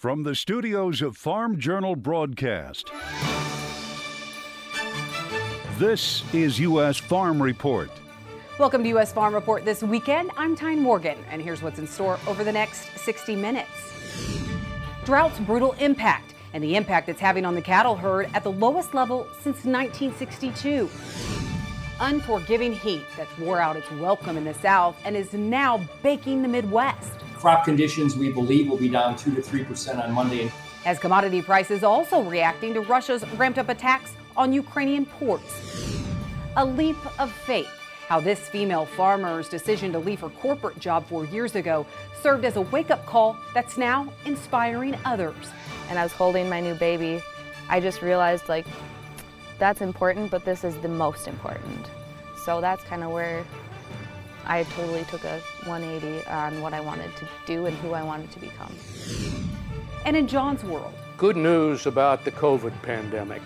From the studios of Farm Journal Broadcast, this is U.S. Farm Report. Welcome to U.S. Farm Report this weekend. I'm Tyne Morgan, and here's what's in store over the next 60 minutes. Drought's brutal impact and the impact it's having on the cattle herd at the lowest level since 1962. Unforgiving heat that's wore out its welcome in the South and is now baking the Midwest. Crop conditions, we believe, will be down 2 to 3% on Monday. As commodity prices also reacting to Russia's ramped up attacks on Ukrainian ports. A leap of faith. How this female farmer's decision to leave her corporate job four years ago served as a wake up call that's now inspiring others. And I was holding my new baby. I just realized, like, that's important, but this is the most important. So that's kind of where I totally took a 180 on what I wanted to do and who I wanted to become. And in John's world, good news about the COVID pandemic.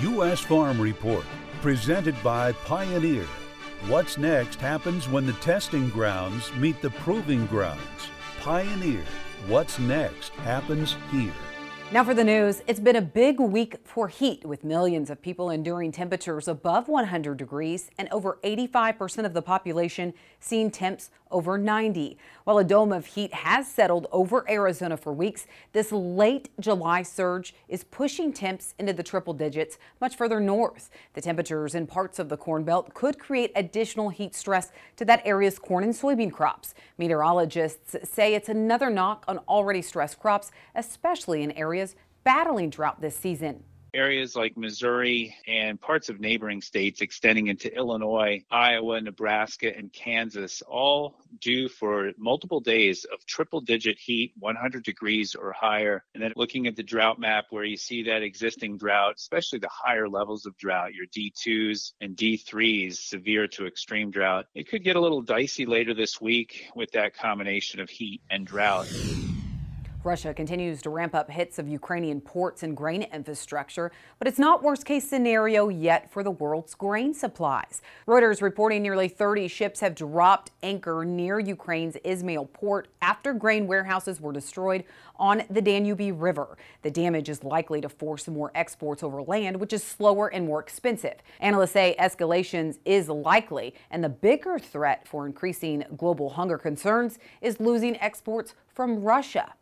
U.S. Farm Report, presented by Pioneer. What's next happens when the testing grounds meet the proving grounds. Pioneer. What's next happens here. Now for the news, it's been a big week for heat with millions of people enduring temperatures above 100 degrees and over 85% of the population seeing temps over 90. While a dome of heat has settled over Arizona for weeks, this late July surge is pushing temps into the triple digits much further north. The temperatures in parts of the Corn Belt could create additional heat stress to that area's corn and soybean crops. Meteorologists say it's another knock on already stressed crops, especially in areas areas battling drought this season. Areas like Missouri and parts of neighboring states extending into Illinois, Iowa, Nebraska, and Kansas, all due for multiple days of triple digit heat, 100 degrees or higher. And then looking at the drought map where you see that existing drought, especially the higher levels of drought, your D2s and D3s, severe to extreme drought, it could get a little dicey later this week with that combination of heat and drought. Russia continues to ramp up hits of Ukrainian ports and grain infrastructure, but it's not worst case scenario yet for the world's grain supplies. Reuters reporting nearly 30 ships have dropped anchor near Ukraine's Izmail port after grain warehouses were destroyed on the Danube River. The damage is likely to force more exports over land, which is slower and more expensive. Analysts say escalations is likely, and the bigger threat for increasing global hunger concerns is losing exports from Russia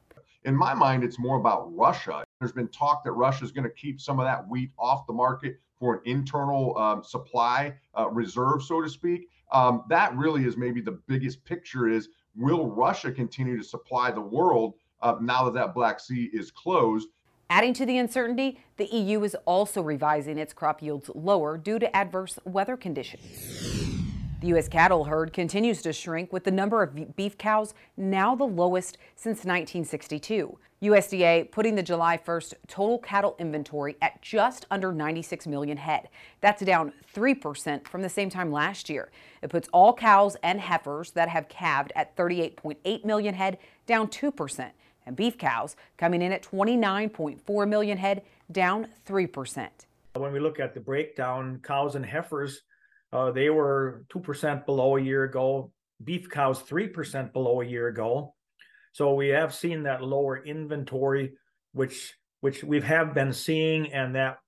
in my mind, it's more about Russia. There's been talk that Russia is going to keep some of that wheat off the market for an internal um, supply uh, reserve, so to speak. Um, that really is maybe the biggest picture is will Russia continue to supply the world uh, now that that Black Sea is closed? Adding to the uncertainty, the EU is also revising its crop yields lower due to adverse weather conditions. The U.S. cattle herd continues to shrink with the number of beef cows now the lowest since 1962. USDA putting the July 1st total cattle inventory at just under 96 million head. That's down 3% from the same time last year. It puts all cows and heifers that have calved at 38.8 million head, down 2%, and beef cows coming in at 29.4 million head, down 3%. When we look at the breakdown, cows and heifers uh, they were 2% below a year ago. Beef cows, 3% below a year ago. So we have seen that lower inventory, which which we have been seeing, and that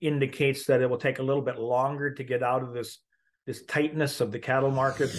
indicates that it will take a little bit longer to get out of this this tightness of the cattle market.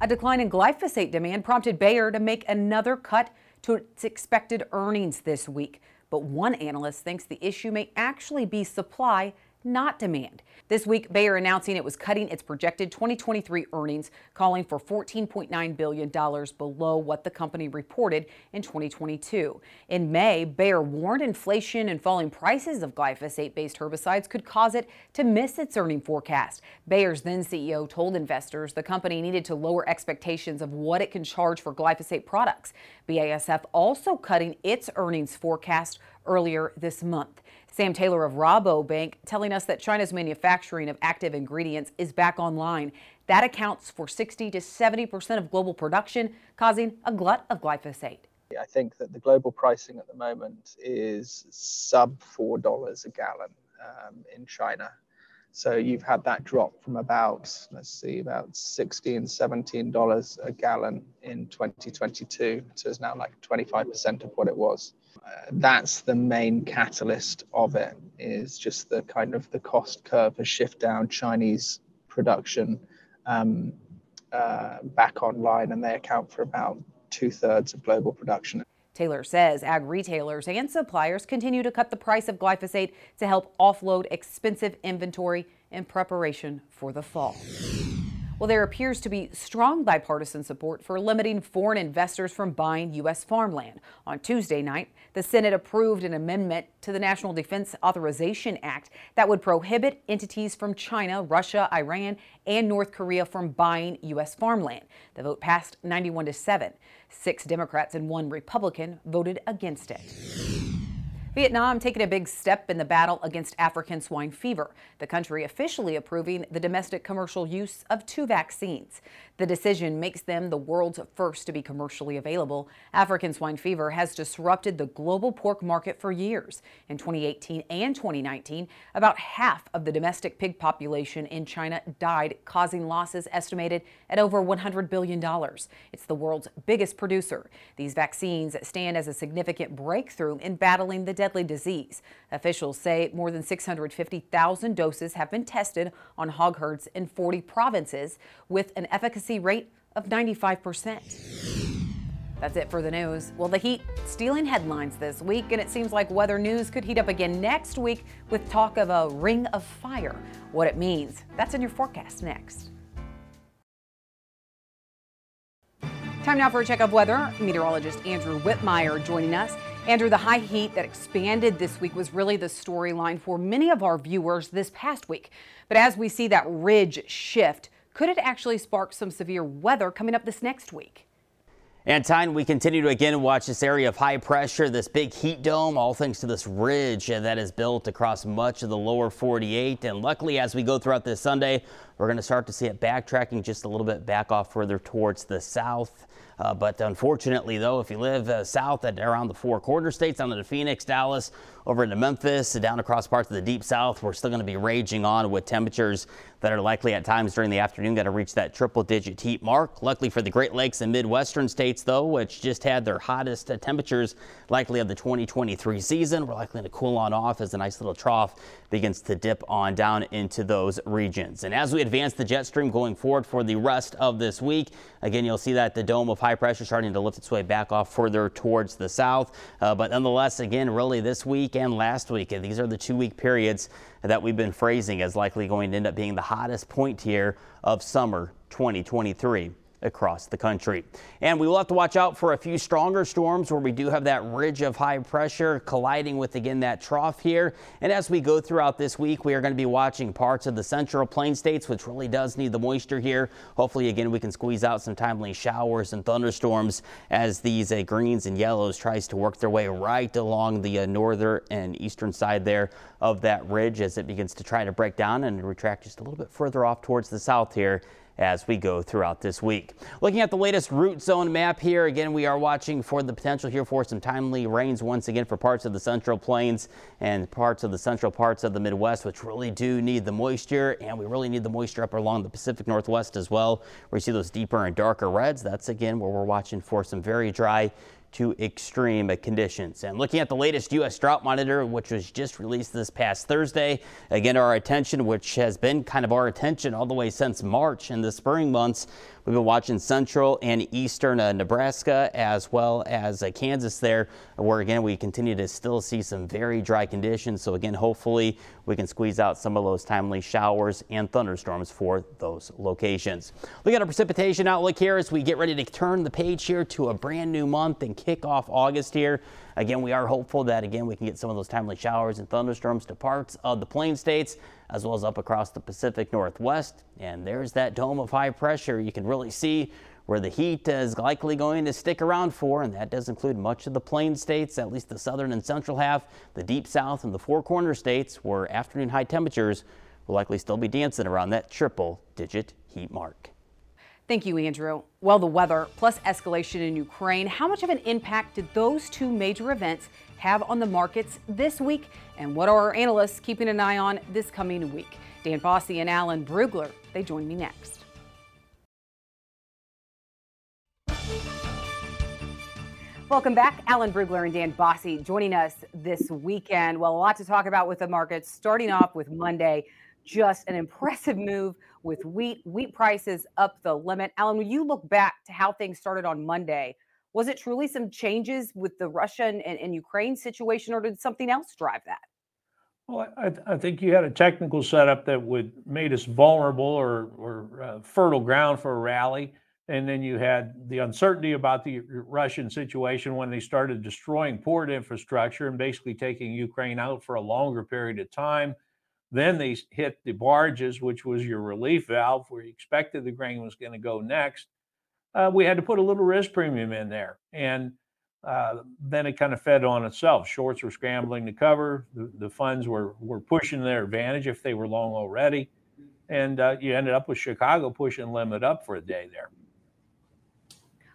A decline in glyphosate demand prompted Bayer to make another cut to its expected earnings this week. But one analyst thinks the issue may actually be supply not demand. This week, Bayer announcing it was cutting its projected 2023 earnings, calling for $14.9 billion below what the company reported in 2022. In May, Bayer warned inflation and falling prices of glyphosate based herbicides could cause it to miss its earning forecast. Bayer's then CEO told investors the company needed to lower expectations of what it can charge for glyphosate products. BASF also cutting its earnings forecast earlier this month. Sam Taylor of Rabobank telling us that China's manufacturing of active ingredients is back online. That accounts for 60 to 70% of global production, causing a glut of glyphosate. I think that the global pricing at the moment is sub $4 a gallon um, in China. So you've had that drop from about, let's see, about 16, 17 dollars a gallon in 2022 So it's now like 25% of what it was. Uh, that's the main catalyst of it is just the kind of the cost curve has shift down Chinese production um, uh, back online, and they account for about two thirds of global production. Taylor says ag retailers and suppliers continue to cut the price of glyphosate to help offload expensive inventory in preparation for the fall. Well, there appears to be strong bipartisan support for limiting foreign investors from buying U.S. farmland. On Tuesday night, the Senate approved an amendment to the National Defense Authorization Act that would prohibit entities from China, Russia, Iran, and North Korea from buying U.S. farmland. The vote passed 91 to 7. Six Democrats and one Republican voted against it. Vietnam taking a big step in the battle against African swine fever. The country officially approving the domestic commercial use of two vaccines. The decision makes them the world's first to be commercially available. African swine fever has disrupted the global pork market for years. In 2018 and 2019, about half of the domestic pig population in China died, causing losses estimated at over $100 billion. It's the world's biggest producer. These vaccines stand as a significant breakthrough in battling the deadly disease. Officials say more than 650,000 doses have been tested on hog herds in 40 provinces with an efficacy rate of 95%. That's it for the news. Well, the heat stealing headlines this week, and it seems like weather news could heat up again next week with talk of a ring of fire. What it means, that's in your forecast next. Time now for a check of weather. Meteorologist Andrew Whitmire joining us. Andrew, the high heat that expanded this week was really the storyline for many of our viewers this past week. But as we see that ridge shift, could it actually spark some severe weather coming up this next week? And time we continue to again watch this area of high pressure, this big heat dome, all thanks to this ridge that is built across much of the lower 48. And luckily, as we go throughout this Sunday, we're going to start to see it backtracking just a little bit back off further towards the south. Uh, but unfortunately, though, if you live uh, south at around the four corner states, down to Phoenix, Dallas, over into Memphis, down across parts of the deep south, we're still going to be raging on with temperatures that are likely at times during the afternoon going to reach that triple digit heat mark. Luckily for the Great Lakes and Midwestern states, though, which just had their hottest uh, temperatures likely of the 2023 season, we're likely to cool on off as a nice little trough begins to dip on down into those regions. And as we advance the jet stream going forward for the rest of this week, again, you'll see that the dome of high pressure starting to lift its way back off further towards the south. Uh, but nonetheless, again, really this week and last week, and these are the two week periods that we've been phrasing as likely going to end up being the hottest point here of summer 2023 across the country. And we will have to watch out for a few stronger storms where we do have that ridge of high pressure colliding with again that trough here. And as we go throughout this week, we are going to be watching parts of the central plain states, which really does need the moisture here. Hopefully, again, we can squeeze out some timely showers and thunderstorms as these uh, greens and yellows tries to work their way right along the uh, northern and eastern side there of that ridge as it begins to try to break down and retract just a little bit further off towards the south here as we go throughout this week. Looking at the latest root zone map here, again, we are watching for the potential here for some timely rains once again for parts of the central plains and parts of the central parts of the Midwest, which really do need the moisture, and we really need the moisture up along the Pacific Northwest as well, where you see those deeper and darker reds. That's again where we're watching for some very dry to extreme conditions. And looking at the latest U.S. drought monitor, which was just released this past Thursday, again, our attention, which has been kind of our attention all the way since March in the spring months, We've been watching central and eastern uh, Nebraska as well as uh, Kansas there, where again we continue to still see some very dry conditions. So again, hopefully we can squeeze out some of those timely showers and thunderstorms for those locations. Look at our precipitation outlook here as we get ready to turn the page here to a brand new month and kick off August here. Again, we are hopeful that again we can get some of those timely showers and thunderstorms to parts of the plain states as well as up across the Pacific Northwest. And there's that dome of high pressure. You can really see where the heat is likely going to stick around for, and that does include much of the plain states, at least the southern and central half, the deep south, and the four corner states, where afternoon high temperatures will likely still be dancing around that triple digit heat mark. Thank you, Andrew. Well, the weather plus escalation in Ukraine, how much of an impact did those two major events have on the markets this week? And what are our analysts keeping an eye on this coming week? Dan Basse and Alan Brugler, they join me next. Welcome back. Alan Brugler and Dan Basse joining us this weekend. Well, a lot to talk about with the markets. Starting off with Monday, just an impressive move with wheat. Wheat prices up the limit. Alan, when you look back to how things started on Monday, was it truly some changes with the Russian and, and Ukraine situation, or did something else drive that? Well, I, I, think you had a technical setup that would made us vulnerable or, or uh, fertile ground for a rally. And then you had the uncertainty about the Russian situation when they started destroying port infrastructure and basically taking Ukraine out for a longer period of time. Then they hit the barges, which was your relief valve, where you expected the grain was going to go next. Uh, we had to put a little risk premium in there. And uh, then it kind of fed on itself. Shorts were scrambling to cover. The, the funds were, were pushing their advantage if they were long already. And uh, you ended up with Chicago pushing limit up for a day there.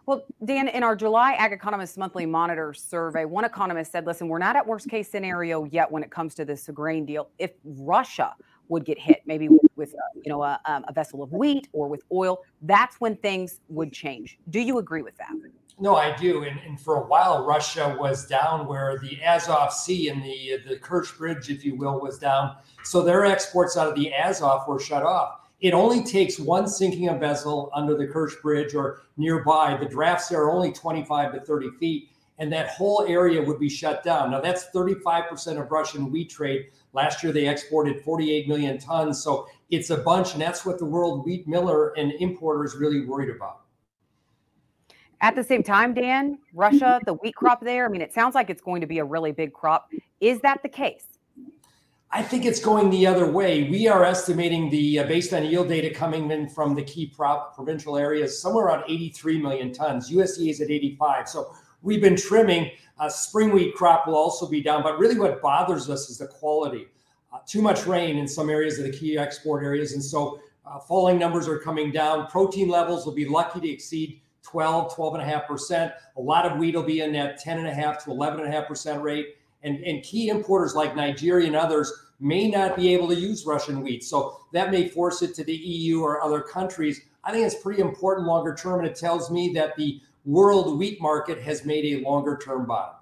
Well, Dan, in our July Ag Economist Monthly Monitor survey, one economist said, listen, we're not at worst case scenario yet when it comes to this grain deal. If Russia would get hit, maybe with, uh, you know a, um, a, vessel of wheat or with oil, that's when things would change. Do you agree with that? No, I do. And, and for a while, Russia was down where the Azov Sea and the the Kerch Bridge, if you will, was down. So their exports out of the Azov were shut off. It only takes one sinking a vessel under the Kerch Bridge or nearby. The drafts there are only 25 to 30 feet, and that whole area would be shut down. Now, that's 35% of Russian wheat trade. Last year, they exported 48 million tons. So it's a bunch, and that's what the world wheat miller and importer is really worried about. At the same time, Dan, Russia, the wheat crop there, I mean, it sounds like it's going to be a really big crop. Is that the case? I think it's going the other way. We are estimating the uh, based on yield data coming in from the key prop, provincial areas somewhere around 83 million tons. USDA is at 85. So we've been trimming. Uh, spring wheat crop will also be down, but really what bothers us is the quality. Uh, too much rain in some areas of the key export areas, and so uh, falling numbers are coming down. Protein levels will be lucky to exceed 12, 12.5%. A lot of wheat will be in that 10.5 to 11.5% rate. And, and key importers like Nigeria and others may not be able to use Russian wheat. So that may force it to the EU or other countries. I think it's pretty important longer term. And it tells me that the world wheat market has made a longer term bottom.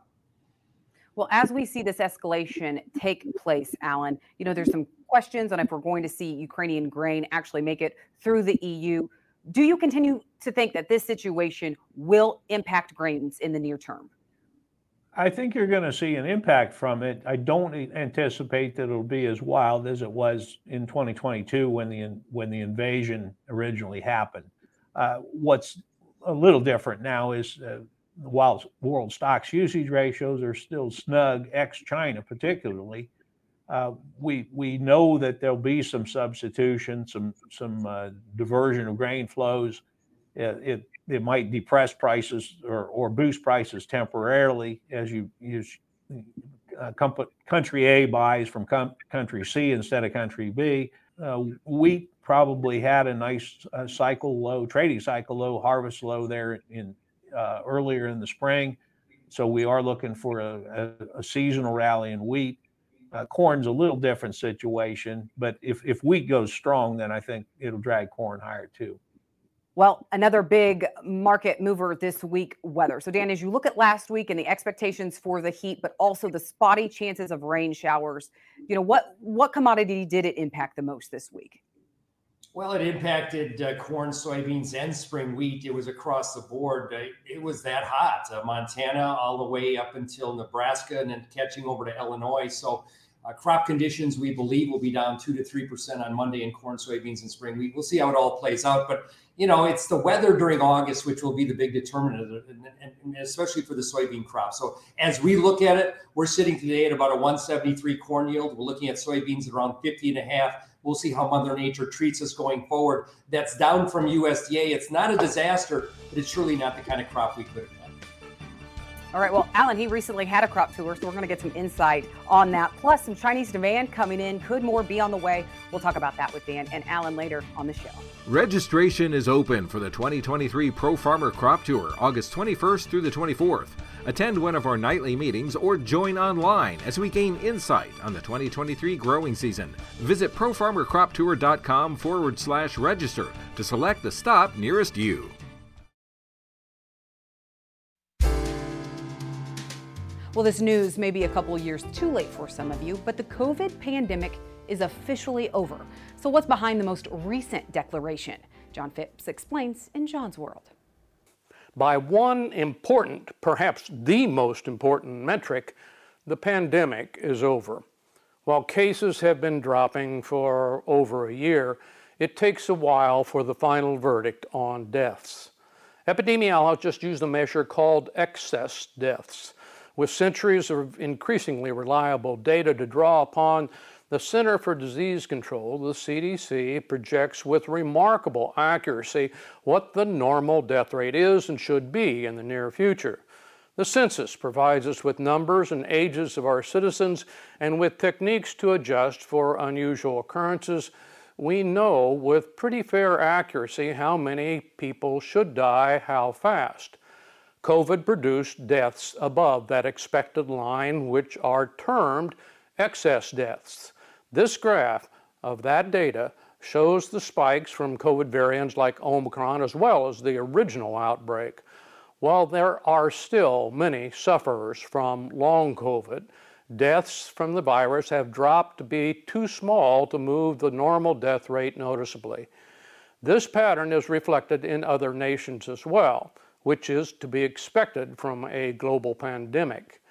Well, as we see this escalation take place, Alan, you know, there's some questions on if we're going to see Ukrainian grain actually make it through the EU. Do you continue to think that this situation will impact grains in the near term? I think you're going to see an impact from it. I don't anticipate that it'll be as wild as it was in 2022 when the when the invasion originally happened. Uh, what's a little different now is uh, while world stocks usage ratios are still snug, ex China particularly, uh, we we know that there'll be some substitution, some some uh, diversion of grain flows. It, it it might depress prices or, or boost prices temporarily as you use uh, country A buys from com- country C instead of country B. Uh, wheat probably had a nice uh, cycle low, trading cycle low, harvest low there in uh, earlier in the spring. So we are looking for a, a, a seasonal rally in wheat. Uh, corn's a little different situation, but if, if wheat goes strong, then I think it'll drag corn higher too. Well, another big market mover this week, weather. So, Dan, as you look at last week and the expectations for the heat, but also the spotty chances of rain showers, you know what what commodity did it impact the most this week? Well, it impacted uh, corn, soybeans, and spring wheat. It was across the board. It was that hot, uh, Montana all the way up until Nebraska, and then catching over to Illinois. So uh, crop conditions, we believe, will be down two to three percent on Monday in corn, soybeans, and spring wheat. We'll see how it all plays out, but you know, it's the weather during August which will be the big determinant, and, and especially for the soybean crop. So as we look at it, we're sitting today at about a 173 corn yield. We're looking at soybeans at around 50 and a half. We'll see how Mother Nature treats us going forward. That's down from USDA. It's not a disaster, but it's surely not the kind of crop we could have all right. Well, Alan, he recently had a crop tour, so we're going to get some insight on that. Plus, some Chinese demand coming in. Could more be on the way? We'll talk about that with Dan and Alan later on the show. Registration is open for the 2023 Pro Farmer Crop Tour, August 21st through the 24th. Attend one of our nightly meetings or join online as we gain insight on the 2023 growing season. Visit profarmercroptour.com forward slash register to select the stop nearest you. Well, this news may be a couple years too late for some of you, but the COVID pandemic is officially over. So, what's behind the most recent declaration? John Phipps explains in John's World. By one important, perhaps the most important metric, the pandemic is over. While cases have been dropping for over a year, it takes a while for the final verdict on deaths. Epidemiologists use a measure called excess deaths. With centuries of increasingly reliable data to draw upon, the Center for Disease Control, the CDC, projects with remarkable accuracy what the normal death rate is and should be in the near future. The census provides us with numbers and ages of our citizens and with techniques to adjust for unusual occurrences. We know with pretty fair accuracy how many people should die how fast. COVID produced deaths above that expected line, which are termed excess deaths. This graph of that data shows the spikes from COVID variants like Omicron as well as the original outbreak. While there are still many sufferers from long COVID, deaths from the virus have dropped to be too small to move the normal death rate noticeably. This pattern is reflected in other nations as well which is to be expected from a global pandemic.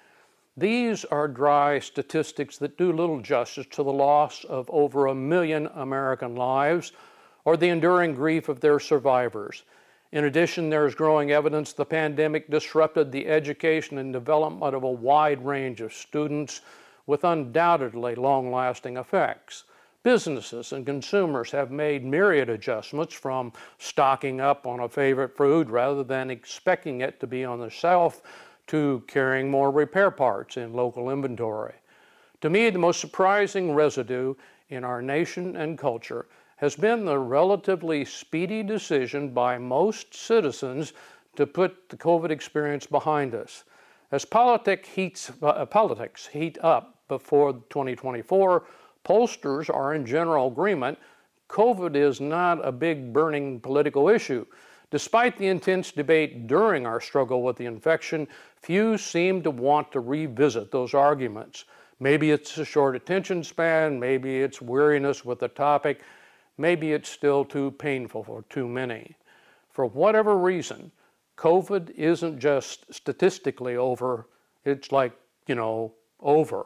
These are dry statistics that do little justice to the loss of over a million American lives or the enduring grief of their survivors. In addition, there is growing evidence the pandemic disrupted the education and development of a wide range of students with undoubtedly long lasting effects. Businesses and consumers have made myriad adjustments from stocking up on a favorite food rather than expecting it to be on the shelf to carrying more repair parts in local inventory. To me, the most surprising residue in our nation and culture has been the relatively speedy decision by most citizens to put the COVID experience behind us. As politic heats, uh, politics heat up before 2024, pollsters are in general agreement COVID is not a big burning political issue. Despite the intense debate during our struggle with the infection, few seem to want to revisit those arguments. Maybe it's a short attention span, maybe it's weariness with the topic, maybe it's still too painful for too many. For whatever reason, COVID isn't just statistically over, it's like, you know, over.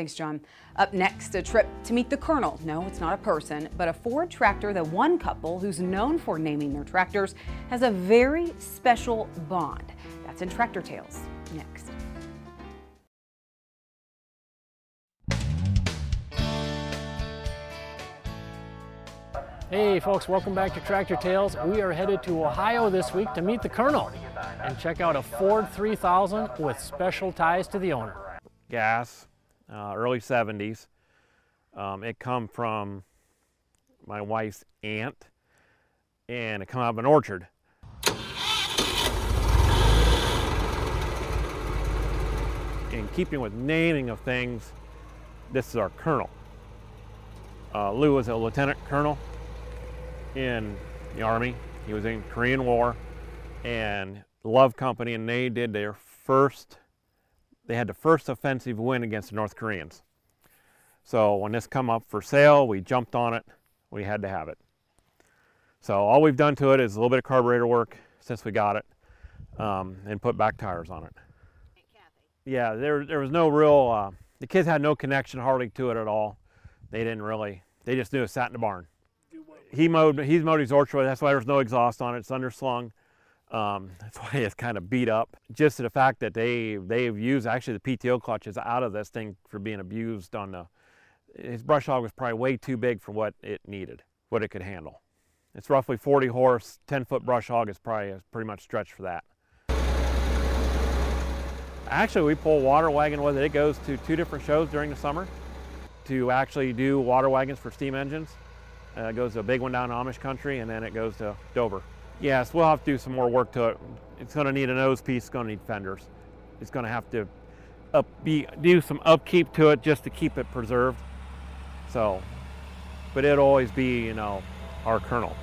Thanks, John. Up next, a trip to meet the Colonel. No, it's not a person, but a Ford tractor that one couple who's known for naming their tractors has a very special bond. That's in Tractor Tales next. Hey folks, welcome back to Tractor Tales. We are headed to Ohio this week to meet the Colonel and check out a Ford 3000 with special ties to the owner. Gas, uh, early 70s. Um, it come from my wife's aunt, and it come out of an orchard. In keeping with naming of things, this is our colonel. Uh, Lou was a lieutenant colonel in the Army. He was in Korean War and Love Company, and they did their first they had the first offensive win against the North Koreans. So when this come up for sale, we jumped on it. We had to have it. So all we've done to it is a little bit of carburetor work since we got it um, and put back tires on it. Yeah, there, there was no real, uh, the kids had no connection hardly to it at all. They didn't really, they just knew it sat in the barn. He mowed, he's mowed his orchard, that's why there's no exhaust on it, it's underslung. Um, that's why it's kind of beat up. Just the fact that they they've used actually the PTO clutches out of this thing for being abused on the. His brush hog was probably way too big for what it needed, what it could handle. It's roughly 40 horse, 10 foot brush hog is probably pretty much stretched for that. Actually, we pull water wagon with it. It goes to two different shows during the summer to actually do water wagons for steam engines. Uh, it goes to a big one down in Amish country, and then it goes to Dover Yes, we'll have to do some more work to it. It's going to need a nose piece. It's going to need fenders. It's going to have to up, be, do some upkeep to it just to keep it preserved. So, but it'll always be, you know, our colonel.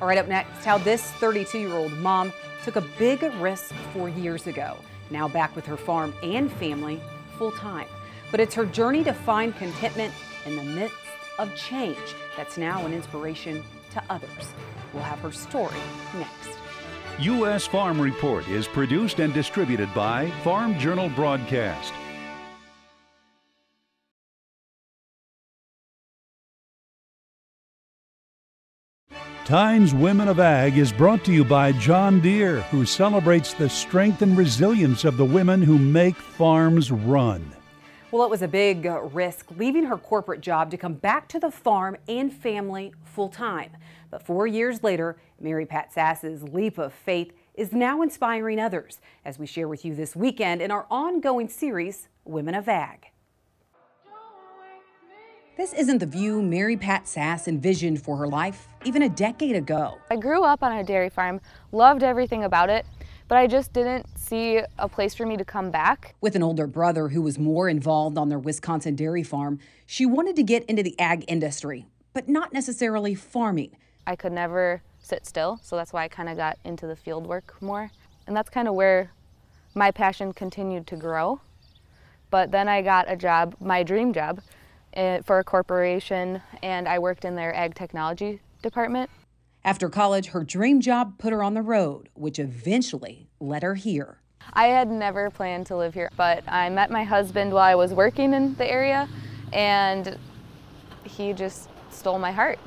All right, up next, how this 32 year old mom took a big risk four years ago. Now back with her farm and family full time. But it's her journey to find contentment in the midst of change that's now an inspiration to others. We'll have her story next. U.S. Farm Report is produced and distributed by Farm Journal Broadcast. Tynes Women of Ag is brought to you by John Deere, who celebrates the strength and resilience of the women who make farms run. Well, it was a big uh, risk leaving her corporate job to come back to the farm and family full time. But four years later, Mary Pat Sass's leap of faith is now inspiring others, as we share with you this weekend in our ongoing series, Women of Ag. This isn't the view Mary Pat Sass envisioned for her life even a decade ago. I grew up on a dairy farm, loved everything about it, but I just didn't see a place for me to come back. With an older brother who was more involved on their Wisconsin dairy farm, she wanted to get into the ag industry, but not necessarily farming. I could never sit still, so that's why I kind of got into the field work more. And that's kind of where my passion continued to grow. But then I got a job, my dream job, eh, for a corporation, and I worked in their ag technology department. After college, her dream job put her on the road, which eventually led her here. I had never planned to live here, but I met my husband while I was working in the area, and he just stole my heart.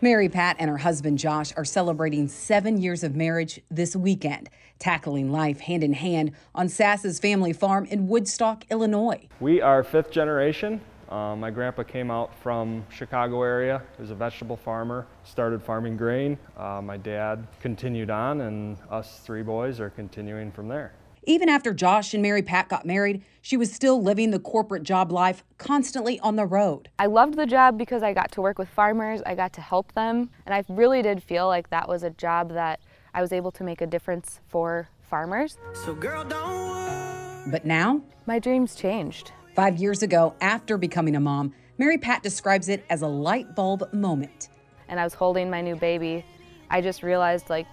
Mary Pat and her husband Josh are celebrating seven years of marriage this weekend, tackling life hand in hand on Sass's family farm in Woodstock, Illinois. We are fifth generation. Uh, my grandpa came out from Chicago area. He was a vegetable farmer, started farming grain. Uh, my dad continued on, and us three boys are continuing from there. Even after Josh and Mary Pat got married, she was still living the corporate job life, constantly on the road. I loved the job because I got to work with farmers, I got to help them, and I really did feel like that was a job that I was able to make a difference for farmers. So girl, But now, my dreams changed. Five years ago, after becoming a mom, Mary Pat describes it as a light bulb moment. And I was holding my new baby. I just realized, like,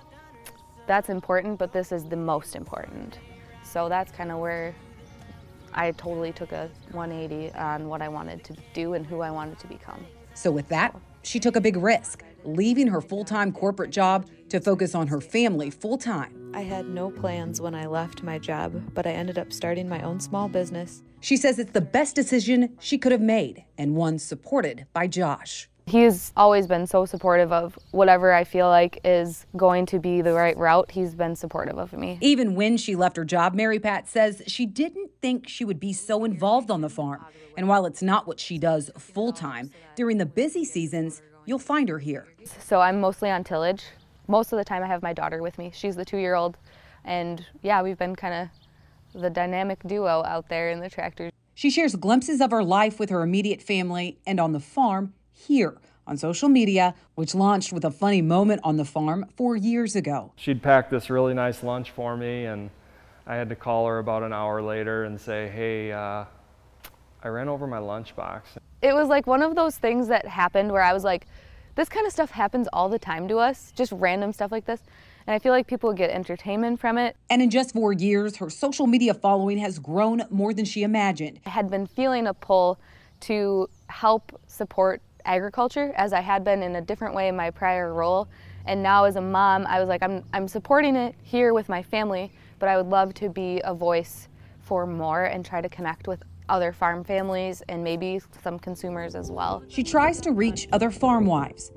that's important, but this is the most important. So that's kind of where I totally took a 180 on what I wanted to do and who I wanted to become. So, with that, she took a big risk, leaving her full time corporate job to focus on her family full time. I had no plans when I left my job, but I ended up starting my own small business. She says it's the best decision she could have made and one supported by Josh. He's always been so supportive of whatever I feel like is going to be the right route. He's been supportive of me. Even when she left her job, Mary Pat says she didn't think she would be so involved on the farm. And while it's not what she does full time, during the busy seasons, you'll find her here. So I'm mostly on tillage. Most of the time I have my daughter with me. She's the two year old. And yeah, we've been kind of the dynamic duo out there in the tractor. She shares glimpses of her life with her immediate family and on the farm here on social media, which launched with a funny moment on the farm four years ago. She'd packed this really nice lunch for me, and I had to call her about an hour later and say, hey, uh, I ran over my lunchbox. It was like one of those things that happened where I was like, this kind of stuff happens all the time to us, just random stuff like this. And I feel like people get entertainment from it. And in just four years, her social media following has grown more than she imagined. I had been feeling a pull to help support agriculture as I had been in a different way in my prior role. And now as a mom, I was like, I'm, I'm supporting it here with my family, but I would love to be a voice for more and try to connect with other farm families and maybe some consumers as well. She tries to reach other farm wives.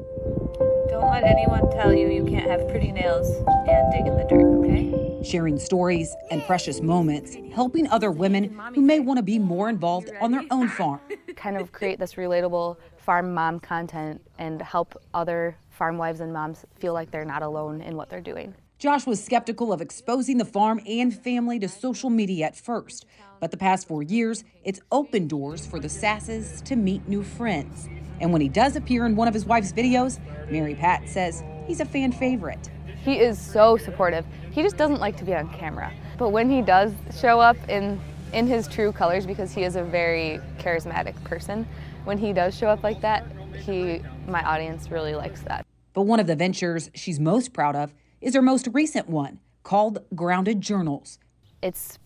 Don't let anyone tell you you can't have pretty nails and dig in the dirt, okay? Sharing stories and precious moments, helping other women who may want to be more involved on their own farm. Kind of create this relatable farm mom content and help other farm wives and moms feel like they're not alone in what they're doing. Josh was skeptical of exposing the farm and family to social media at first, but the past four years, it's opened doors for the Sasses to meet new friends. And when he does appear in one of his wife's videos, Mary Pat says he's a fan favorite. He is so supportive. He just doesn't like to be on camera. But when he does show up in in his true colors because he is a very charismatic person, when he does show up like that, he my audience really likes that. But one of the ventures she's most proud of is her most recent one, called Grounded Journals. It's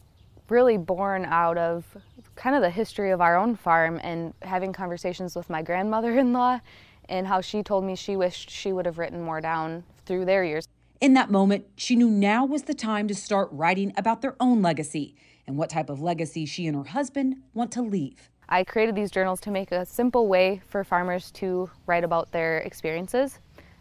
really born out of kind of the history of our own farm and having conversations with my grandmother-in-law and how she told me she wished she would have written more down through their years. In that moment, she knew now was the time to start writing about their own legacy and what type of legacy she and her husband want to leave. I created these journals to make a simple way for farmers to write about their experiences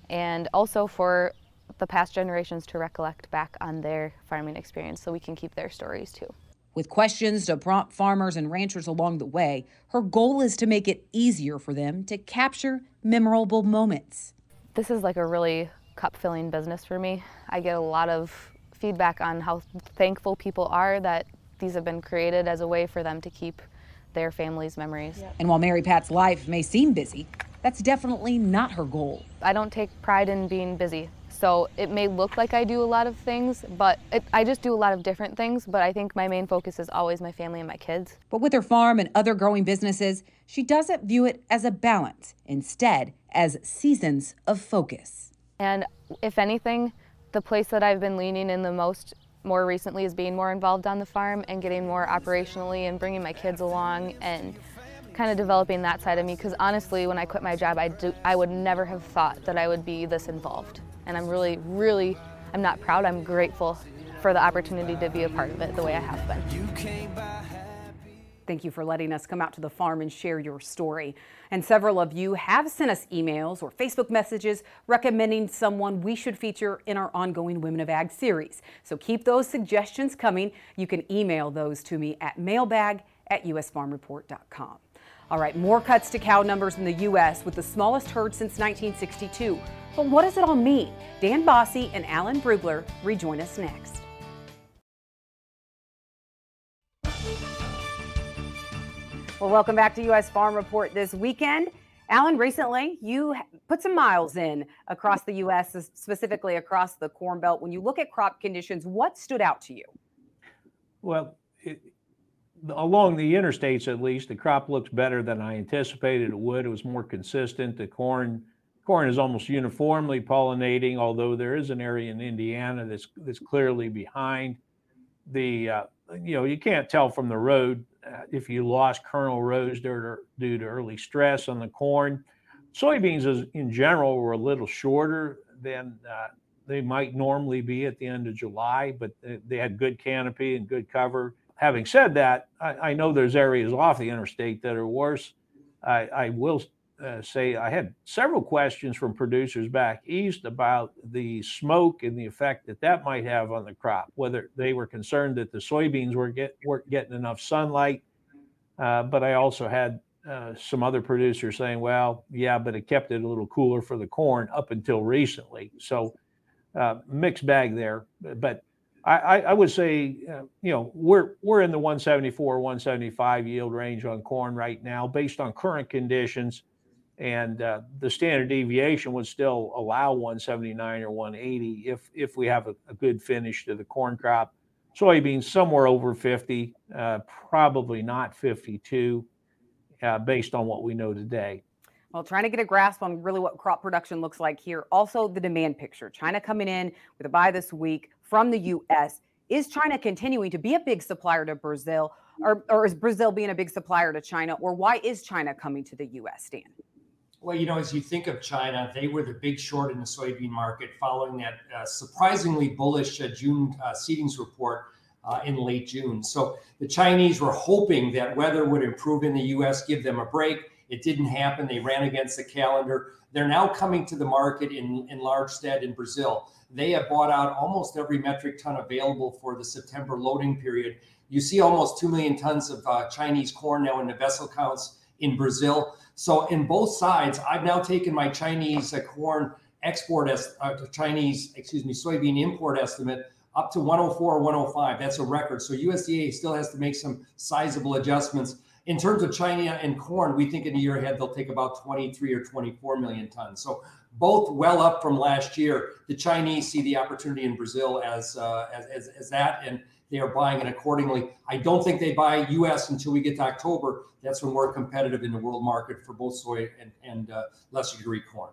and also for the past generations to recollect back on their farming experience so we can keep their stories too. With questions to prompt farmers and ranchers along the way, her goal is to make it easier for them to capture memorable moments. This is like a really cup filling business for me. I get a lot of feedback on how thankful people are that these have been created as a way for them to keep their family's memories. And while Mary Pat's life may seem busy, that's definitely not her goal. I don't take pride in being busy. So it may look like I do a lot of things, but it, I just do a lot of different things. But I think my main focus is always my family and my kids. But with her farm and other growing businesses, she doesn't view it as a balance, instead, as seasons of focus. And if anything, the place that I've been leaning in the most more recently is being more involved on the farm and getting more operationally and bringing my kids along and kind of developing that side of me because honestly when I quit my job I, do, I would never have thought that I would be this involved and I'm really really I'm not proud I'm grateful for the opportunity to be a part of it the way I have been. Thank you for letting us come out to the farm and share your story. And several of you have sent us emails or Facebook messages recommending someone we should feature in our ongoing Women of Ag series. So keep those suggestions coming. You can email those to me at mailbag at usfarmreport.com. All right, more cuts to cow numbers in the U.S. with the smallest herd since 1962. But what does it all mean? Dan Basse and Alan Brugler rejoin us next. Well, welcome back to U.S. Farm Report this weekend. Alan, recently you put some miles in across the U.S., specifically across the Corn Belt. When you look at crop conditions, what stood out to you? Well, it, along the interstates, at least, the crop looks better than I anticipated it would. It was more consistent. The corn corn is almost uniformly pollinating, although there is an area in Indiana that's that's clearly behind. The uh, you know you can't tell from the road uh, if you lost kernel rows due to, early stress on the corn. Soybeans, is, in general, were a little shorter than uh, they might normally be at the end of July, but they had good canopy and good cover. Having said that, I, I, know there's areas off the interstate that are worse. I, I will uh, say I had several questions from producers back east about the smoke and the effect that that might have on the crop. Whether they were concerned that the soybeans were get weren't getting enough sunlight, uh, but I also had uh, some other producers saying, "Well, yeah, but it kept it a little cooler for the corn up until recently." So uh, mixed bag there, but. I, I would say, uh, you know, we're we're in the 174, 175 yield range on corn right now, based on current conditions and uh, the standard deviation would still allow 179 or 180 if if we have a, a good finish to the corn crop. Soybeans somewhere over 50, uh, probably not 52, uh, based on what we know today. Well, trying to get a grasp on really what crop production looks like here. Also, the demand picture. China coming in with a buy this week from the U.S. Is China continuing to be a big supplier to Brazil, or, or is Brazil being a big supplier to China, or why is China coming to the U.S., Dan? Well, you know, as you think of China, they were the big short in the soybean market following that uh, surprisingly bullish uh, June uh, seedings report uh, in late June. So the Chinese were hoping that weather would improve in the U.S., give them a break. It didn't happen. They ran against the calendar. They're now coming to the market in, in large stead in Brazil. They have bought out almost every metric ton available for the September loading period. You see almost 2 million tons of uh, Chinese corn now in the vessel counts in Brazil. So in both sides, I've now taken my Chinese uh, corn export as uh, Chinese, excuse me, soybean import estimate up to 104 or 105. That's a record. So USDA still has to make some sizable adjustments. In terms of China and corn, we think in a year ahead they'll take about 23 or 24 million tons. So both well up from last year. The Chinese see the opportunity in Brazil as uh, as, as, as that, and they are buying it accordingly. I don't think they buy U.S. until we get to October. That's when we're competitive in the world market for both soy and, and uh, lesser degree corn.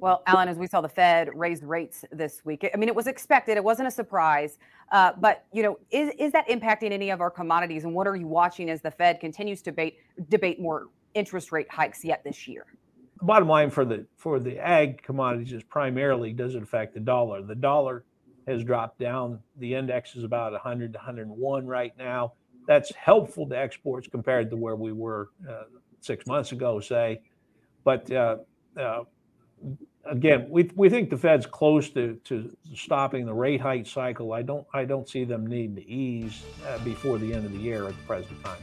Well, Alan, as we saw the Fed raised rates this week, I mean, it was expected. It wasn't a surprise. Uh, but, you know, is, is that impacting any of our commodities? And what are you watching as the Fed continues to debate, debate more interest rate hikes yet this year? bottom line for the for the ag commodities is primarily does it affect the dollar. The dollar has dropped down. The index is about 100 to 101 right now. That's helpful to exports compared to where we were uh, six months ago, say. But uh, uh, again, we, we think the Fed's close to, to stopping the rate hike cycle. I don't I don't see them needing to ease uh, before the end of the year at the present time.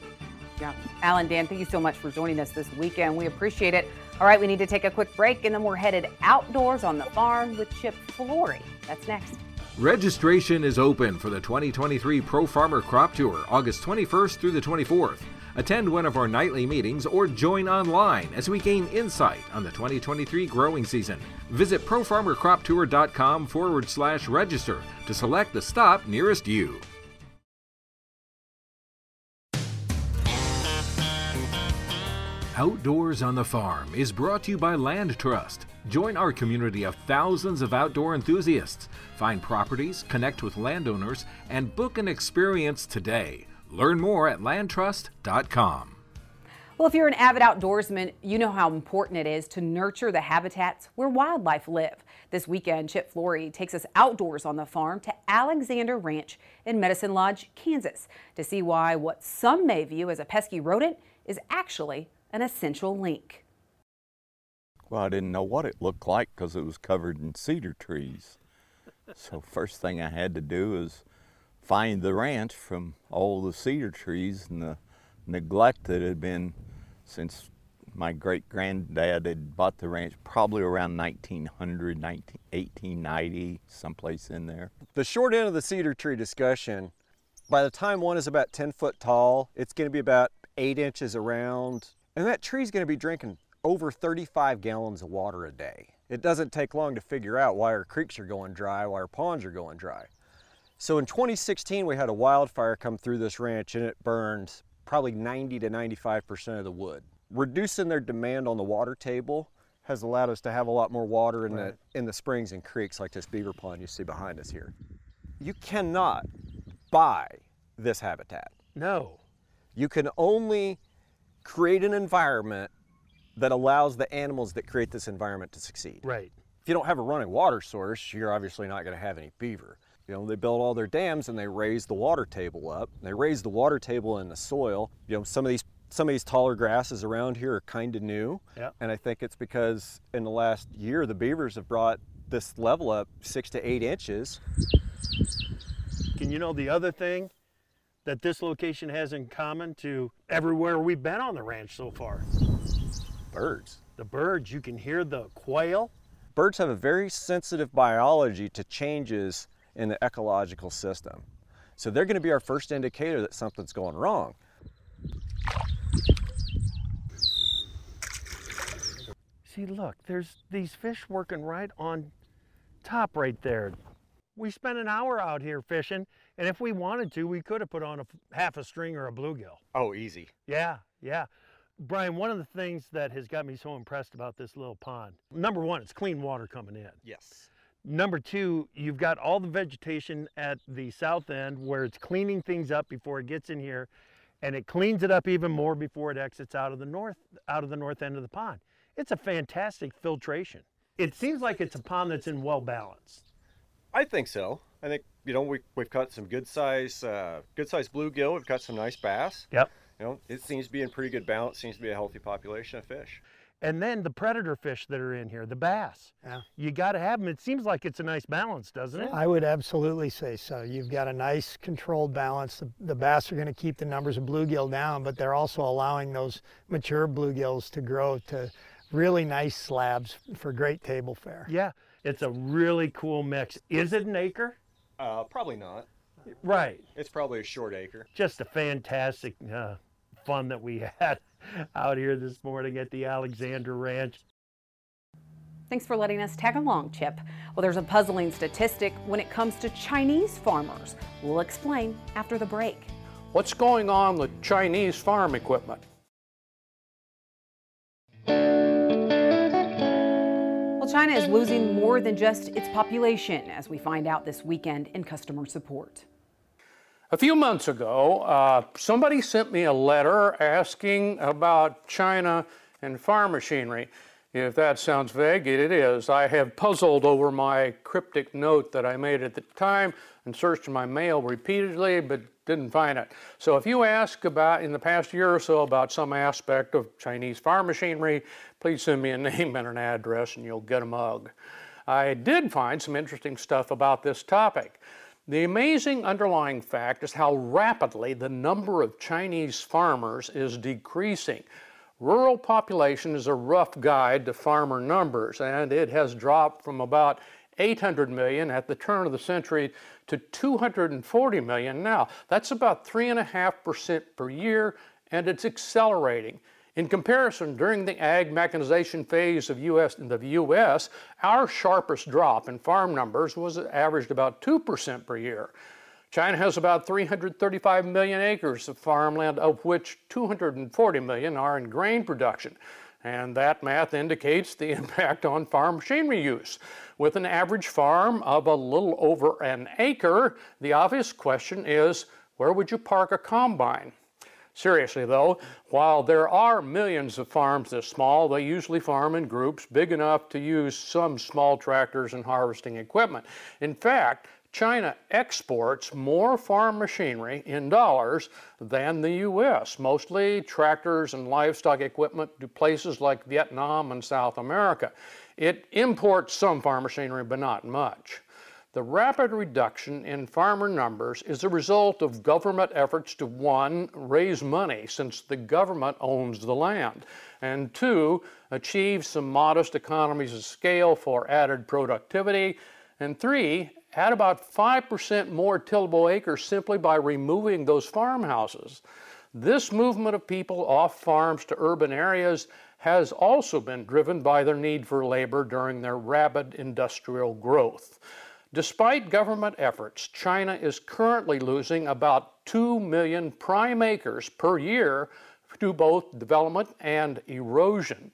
Yeah. Alan, Dan, thank you so much for joining us this weekend. We appreciate it. All right, we need to take a quick break and then we're headed outdoors on the farm with Chip Flory. That's next. Registration is open for the 2023 Pro Farmer Crop Tour, August 21st through the 24th. Attend one of our nightly meetings or join online as we gain insight on the 2023 growing season. Visit profarmercroptour.com forward slash register to select the stop nearest you. Outdoors on the Farm is brought to you by LandTrust. Join our community of thousands of outdoor enthusiasts. Find properties, connect with landowners, and book an experience today. Learn more at landtrust.com. Well, if you're an avid outdoorsman, you know how important it is to nurture the habitats where wildlife live. This weekend, Chip Flory takes us outdoors on the farm to Alexander Ranch in Medicine Lodge, Kansas, to see why what some may view as a pesky rodent is actually an essential link. Well, I didn't know what it looked like because it was covered in cedar trees. so first thing I had to do is find the ranch from all the cedar trees and the neglect that had been since my great granddad had bought the ranch probably around 1900, 19, 1890, someplace in there. The short end of the cedar tree discussion, by the time one is about 10 foot tall, it's going to be about eight inches around, and that tree's going to be drinking over 35 gallons of water a day. It doesn't take long to figure out why our creeks are going dry, why our ponds are going dry. So in 2016, we had a wildfire come through this ranch and it burned probably 90 to 95% of the wood. Reducing their demand on the water table has allowed us to have a lot more water in, right. the, in the springs and creeks like this beaver pond you see behind us here. You cannot buy this habitat. No. You can only create an environment that allows the animals that create this environment to succeed. Right. If you don't have a running water source, you're obviously not going to have any beaver. You know, they build all their dams and they raise the water table up. They raise the water table in the soil. You know, some of these some of these taller grasses around here are kind of new. Yeah. And I think it's because in the last year the beavers have brought this level up six to eight inches. Can you know the other thing that this location has in common to everywhere we've been on the ranch so far? Birds. The birds, you can hear the quail. Birds have a very sensitive biology to changes in the ecological system. So they're going to be our first indicator that something's going wrong. See, look, there's these fish working right on top right there. We spent an hour out here fishing, and if we wanted to, we could have put on a half a string or a bluegill. Oh, easy. Yeah, yeah. Brian, one of the things that has got me so impressed about this little pond, number one, it's clean water coming in. Yes. Number two, you've got all the vegetation at the south end where it's cleaning things up before it gets in here, and it cleans it up even more before it exits out of the north out of the north end of the pond. It's a fantastic filtration. It seems like it's a pond that's in well balance. I think so. I think you know we we've caught some good size uh, good size bluegill. We've got some nice bass. Yep. You know, it seems to be in pretty good balance. Seems to be a healthy population of fish. And then the predator fish that are in here, the bass. Yeah. You got to have them. It seems like it's a nice balance, doesn't it? I would absolutely say so. You've got a nice controlled balance. The, the bass are going to keep the numbers of bluegill down, but they're also allowing those mature bluegills to grow to really nice slabs for great table fare. Yeah, it's a really cool mix. Is it an acre? Uh, probably not. Right. It's probably a short acre. Just a fantastic uh, fun that we had out here this morning at the Alexander Ranch. Thanks for letting us tag along, Chip. Well, there's a puzzling statistic when it comes to Chinese farmers. We'll explain after the break. What's going on with Chinese farm equipment? Well, China is losing more than just its population, as we find out this weekend in customer support. A few months ago, uh, somebody sent me a letter asking about China and farm machinery. If that sounds vague, it is. I have puzzled over my cryptic note that I made at the time and searched my mail repeatedly, but didn't find it. So if you ask about in the past year or so about some aspect of Chinese farm machinery, please send me a name and an address and you'll get a mug. I did find some interesting stuff about this topic. The amazing underlying fact is how rapidly the number of Chinese farmers is decreasing. Rural population is a rough guide to farmer numbers, and it has dropped from about 800 million at the turn of the century to 240 million now. That's about 3.5% per year, and it's accelerating. In comparison, during the ag mechanization phase of US, the U.S., our sharpest drop in farm numbers was averaged about 2% per year. China has about 335 million acres of farmland, of which 240 million are in grain production. And that math indicates the impact on farm machinery use. With an average farm of a little over an acre, the obvious question is where would you park a combine? Seriously, though, while there are millions of farms this small, they usually farm in groups big enough to use some small tractors and harvesting equipment. In fact, China exports more farm machinery in dollars than the U.S., mostly tractors and livestock equipment to places like Vietnam and South America. It imports some farm machinery, but not much. The rapid reduction in farmer numbers is a result of government efforts to one, raise money since the government owns the land, and two, achieve some modest economies of scale for added productivity, and three, add about 5% more tillable acres simply by removing those farmhouses. This movement of people off farms to urban areas has also been driven by their need for labor during their rapid industrial growth. Despite government efforts, China is currently losing about 2 million prime acres per year to both development and erosion.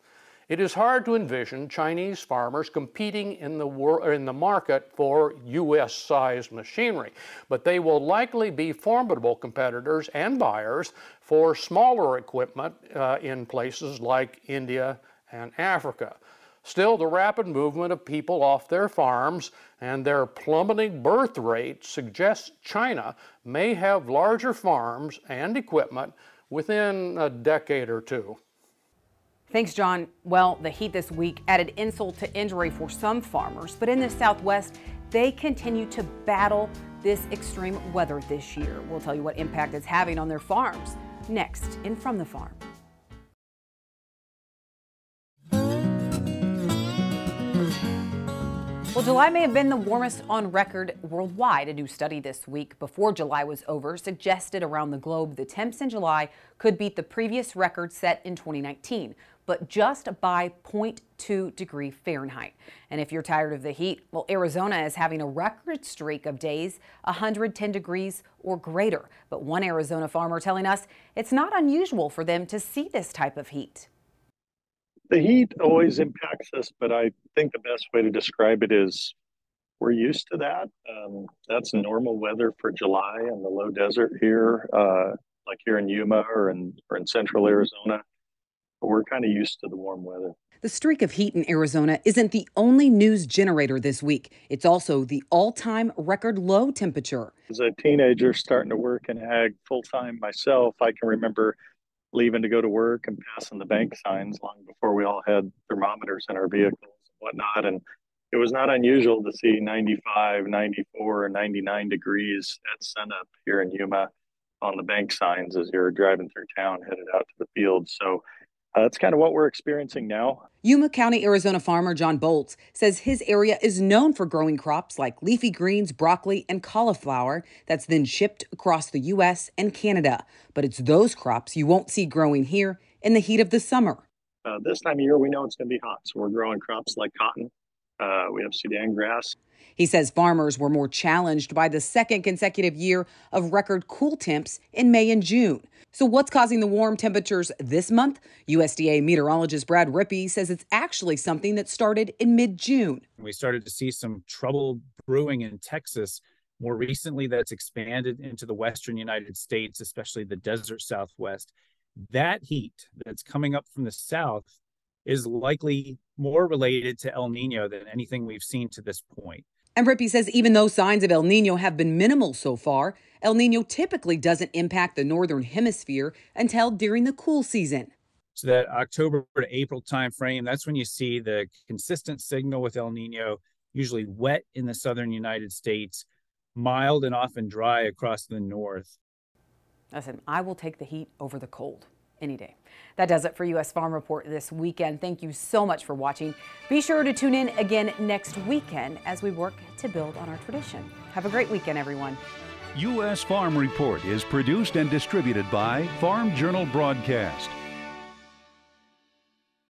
It is hard to envision Chinese farmers competing in the, in the market for U.S. sized machinery, but they will likely be formidable competitors and buyers for smaller equipment uh, in places like India and Africa. Still, the rapid movement of people off their farms and their plummeting birth rate suggests China may have larger farms and equipment within a decade or two. Thanks, John. Well, the heat this week added insult to injury for some farmers, but in the Southwest, they continue to battle this extreme weather this year. We'll tell you what impact it's having on their farms next in From the Farm. Well, July may have been the warmest on record worldwide. A new study this week, before July was over, suggested around the globe the temps in July could beat the previous record set in 2019, but just by 0.2 degree Fahrenheit. And if you're tired of the heat, well, Arizona is having a record streak of days 110 degrees or greater. But one Arizona farmer telling us it's not unusual for them to see this type of heat the heat always impacts us, but I think the best way to describe it is we're used to that. Um, that's normal weather for July in the low desert here, uh, like here in Yuma or in, or in central Arizona. But we're kind of used to the warm weather. The streak of heat in Arizona isn't the only news generator this week. It's also the all time record low temperature. As a teenager starting to work in ag full time myself, I can remember leaving to go to work and passing the bank signs long before we all had thermometers in our vehicles and whatnot. And it was not unusual to see 95, 94, 99 degrees at sunup here in Yuma on the bank signs as you're driving through town headed out to the field. So uh, that's kind of what we're experiencing now. Yuma County, Arizona farmer John Boelts says his area is known for growing crops like leafy greens, broccoli, and cauliflower that's then shipped across the U.S. and Canada. But it's those crops you won't see growing here in the heat of the summer. Uh, this time of year, we know it's going to be hot, so we're growing crops like cotton. Uh, we have Sudan grass. He says farmers were more challenged by the second consecutive year of record cool temps in May and June. So, what's causing the warm temperatures this month? USDA meteorologist Brad Rippey says it's actually something that started in mid June. We started to see some trouble brewing in Texas. More recently, that's expanded into the western United States, especially the desert southwest. That heat that's coming up from the south is likely more related to El Nino than anything we've seen to this point. And Rippey says even though signs of El Nino have been minimal so far, El Nino typically doesn't impact the northern hemisphere until during the cool season. So that October to April timeframe, that's when you see the consistent signal with El Nino, usually wet in the southern United States, mild and often dry across the north. Listen, I will take the heat over the cold any day. That does it for U.S. Farm Report this weekend. Thank you so much for watching. Be sure to tune in again next weekend as we work to build on our tradition. Have a great weekend, everyone. U.S. Farm Report is produced and distributed by Farm Journal Broadcast.